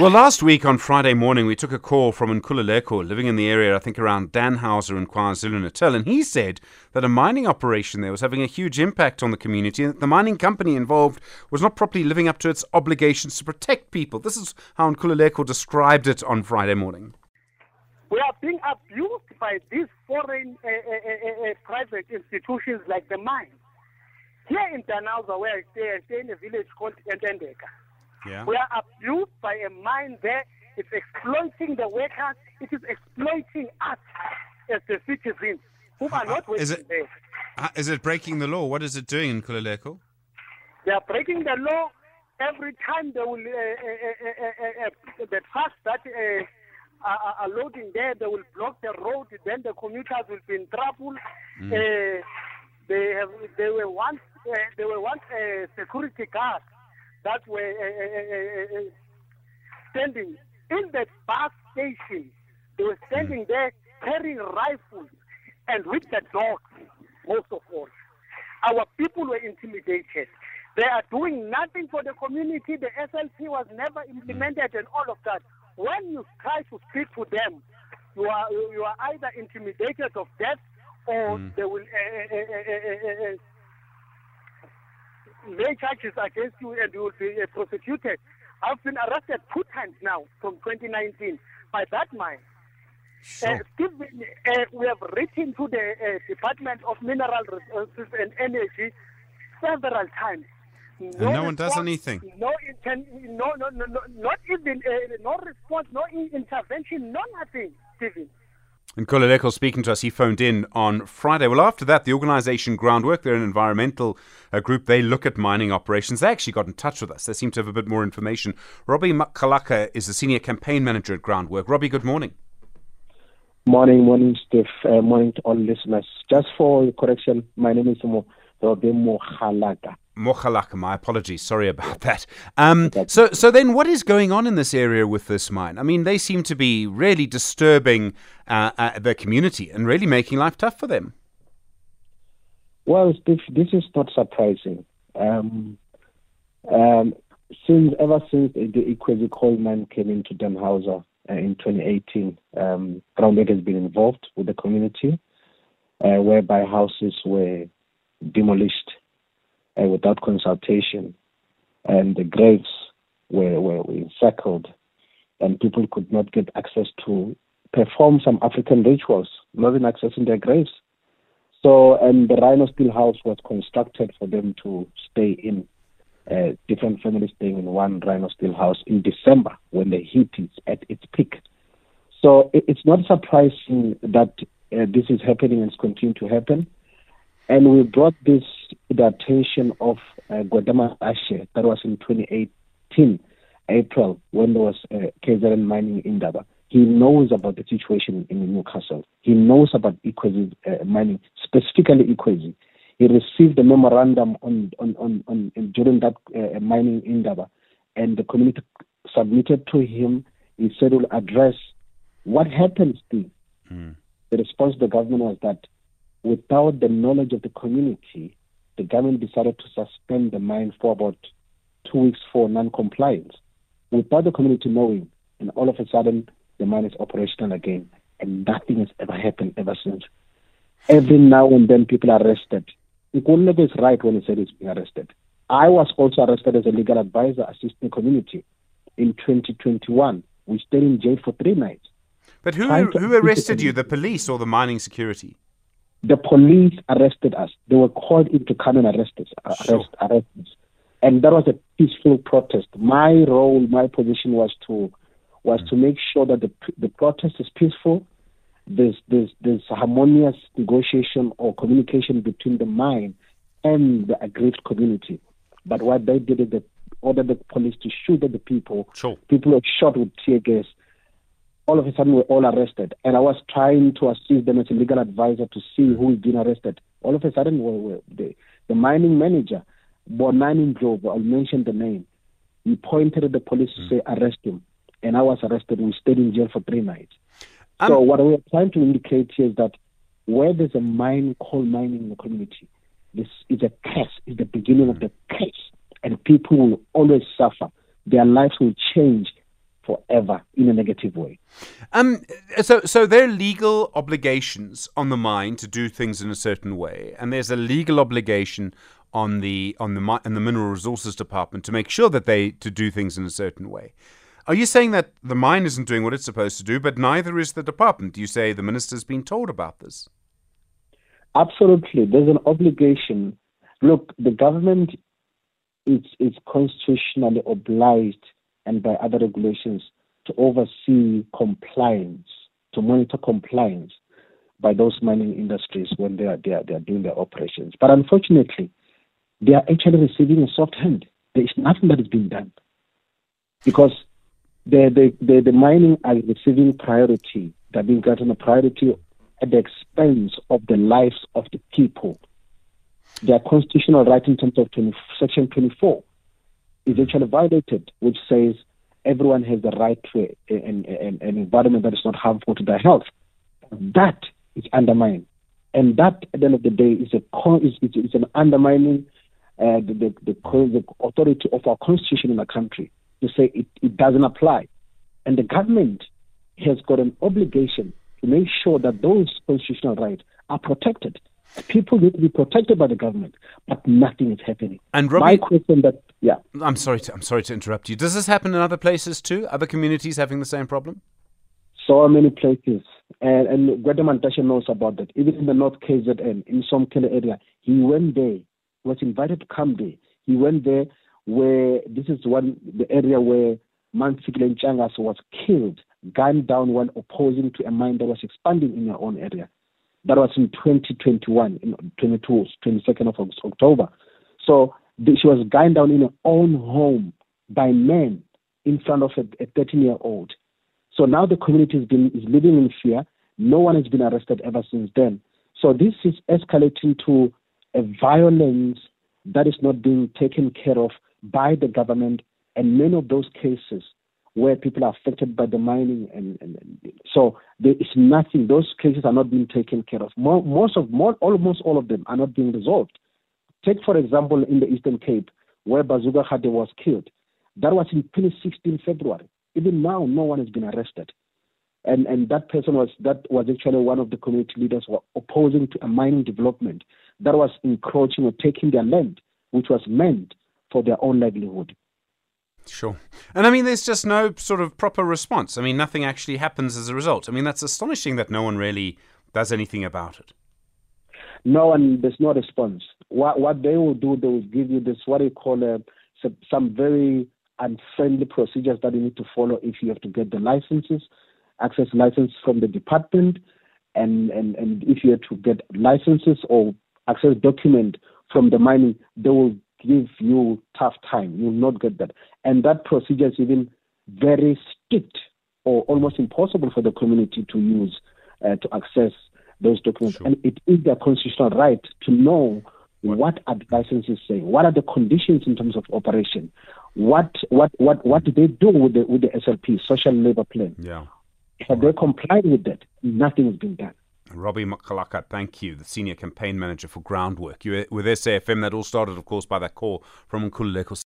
Well, last week on Friday morning, we took a call from Nkululeko, living in the area, I think around Dannhauser in KwaZulu Natal, and he said that a mining operation there was having a huge impact on the community, and that the mining company involved was not properly living up to its obligations to protect people. This is how Nkululeko described it on Friday morning. We are being abused by these foreign uh, uh, uh, private institutions like the mine. Here in Dannhauser, where I stay, I stay in a village called Entendeka. Yeah. We are abused by a mine there. It's exploiting the workers. It is exploiting us as the citizens who are not working is it- there. Uh, Is it breaking the law? What is it doing in Nkululeko? They are breaking the law every time they will, uh, uh, uh, uh, the trucks that uh, are, are loading there, they will block the road, then the commuters will be in trouble. Uh, they have, they were once, uh, they were once security guards that were uh, uh, uh, uh, standing in the bus station. They were standing there carrying rifles and with the dogs, most of all. Our people were intimidated. They are doing nothing for the community. The SLP was never implemented and all of that. When you try to speak to them, you are you are either intimidated of death or they will uh, uh, uh, uh, uh, lay charges against you and you will be uh, prosecuted. I've been arrested two times now from 2019 by that mine. Uh, Stephen, uh, we have written to the uh, Department of Mineral Resources and Energy several times. no one does anything. No, inten- no, no, no, no, not even uh, no response, no intervention, no nothing, Stephen. And Nkululeko speaking to us, he phoned in on Friday. Well, after that, the organisation Groundwork, they're an environmental uh, group. They look at mining operations. They actually got in touch with us. They seem to have a bit more information. Robby Makalaka is the senior campaign manager at Groundwork. Robby, good morning. Morning, morning, Steve. Uh, morning to all listeners. Just for correction, my name is Robby Mokgalaka. Mokgalaka, my apologies. Sorry about that. Um, so, so then, what is going on in this area with this mine? I mean, they seem to be really disturbing uh, uh, the community and really making life tough for them. Well, Steve, this is not surprising. Um, um, since ever since the Ikwezi coal mine came into Dannhauser uh, in 2018, um, has been involved with the community, uh, whereby houses were demolished uh, without consultation, and the graves were, were, encircled, and people could not get access to perform some African rituals, not even accessing their graves. So, and the Rhino Steel House was constructed for them to stay in. Uh, different families staying in one Rhino Steel House in December when the heat is at its peak. So it, it's not surprising that uh, this is happening and it's continuing to happen. And we brought this to the attention of uh, Gwede Mantashe, that was in 2018, April, when there was uh, KZN mining Indaba. He knows about the situation in Newcastle. He knows about Ikwezi uh, mining, specifically Ikwezi. He received a memorandum on, on, on, on during that uh, mining Indaba, and the community submitted to him. He said will address what happens, Steve. The response of the government was that without the knowledge of the community, the government decided to suspend the mine for about two weeks for non-compliance, without the community knowing, and all of a sudden the mine is operational again, and nothing has ever happened ever since. Every now and then people are arrested. Nkululeko is right when he said he's being arrested. I was also arrested as a legal advisor assisting the community in 2021. We stayed in jail for three nights. But who who arrested you? The police or the mining security? The police arrested us. They were called in to come and arrest us. uh, Sure. Arrest, arrest us. And that was a peaceful protest. My role, my position was to was to make sure that the the protest is peaceful. There's there's there's harmonious negotiation or communication between the mine and the aggrieved community. But what they did is they ordered the police to shoot at the people. Sure. People were shot with tear gas all of a sudden we're all arrested. And I was trying to assist them as a legal advisor to see who is being arrested. All of a sudden, we're, we're, the, the mining manager, Bonanin I'll mention the name, he pointed at the police to say, arrest him. And I was arrested. and stayed in jail for three nights. so Um, what we're trying to indicate here is that where there's a mine, coal mining in the community, this is a curse. It's the beginning of the curse. And people will always suffer. Their lives will change forever in a negative way. Um, so, so there are legal obligations on the mine to do things in a certain way, and there's a legal obligation on the on the in the mineral resources department to make sure that they to do things in a certain way. Are you saying that the mine isn't doing what it's supposed to do, but neither is the department? Do you say the minister's been told about this? Absolutely, there's an obligation. Look, the government is is constitutionally obliged and by other regulations to oversee compliance, to monitor compliance by those mining industries when they are, they are, they are doing their operations. But unfortunately, they are actually receiving a soft hand. There is nothing that is being done because the, the, the, the mining are receiving priority. They're being given a priority at the expense of the lives of the people. Their constitutional right in terms of 20, Section 24 is actually violated, which says everyone has the right to an, an, an environment that is not harmful to their health. That is undermined. And that, at the end of the day, is, a, is, is, is an undermining uh, the, the, the, the, authority of our constitution in the country to say it, it doesn't apply. And the government has got an obligation to make sure that those constitutional rights are protected. People need to be protected by the government, but nothing is happening. And Robby, my question that yeah, I'm sorry to I'm sorry to interrupt you. Does this happen in other places too? Other communities having the same problem? So many places, and and Gwede Mantashe knows about that. Even in the North KZN, in some kind of area, he went there. Was invited to come there. He went there where this is one the area where Mansikile Ntshangase was killed, gunned down while opposing to a mine that was expanding in their own area. That was in 2021, in 22, 22nd of October. So she was gunned down in her own home by men in front of a 13 year old. So now the community has been, is living in fear. No one has been arrested ever since then. So this is escalating to a violence that is not being taken care of by the government. And many of those cases where people are affected by the mining and, and, and so there is nothing those cases are not being taken care of most of almost all of them are not being resolved take for example in the eastern cape where Bazooka Kgate was killed that was in 2016 february even now no one has been arrested and and that person was that was actually one of the community leaders who were opposing to a mining development that was encroaching or taking their land which was meant for their own livelihood Sure. And I mean, there's just no sort of proper response. I mean, nothing actually happens as a result. I mean, that's astonishing that no one really does anything about it. No one, there's no response. What, what they will do, they will give you this, what they call a, some, some very unfriendly procedures that you need to follow if you have to get the licenses, access license from the department, and, and, and if you have to get licenses or access document from the mining, they will give you tough time. You will not get that. And that procedure is even very strict or almost impossible for the community to use uh, to access those documents. Sure. And it is their constitutional right to know what, what are the licenses saying, what are the conditions in terms of operation, what what what what do they do with the with the SLP, social labor plan. Yeah. Have they complied with that? Nothing has been done. Robby Makalaka, thank you, the Senior Campaign Manager for Groundwork. You with SAFM. That all started, of course, by that call from Nkululeko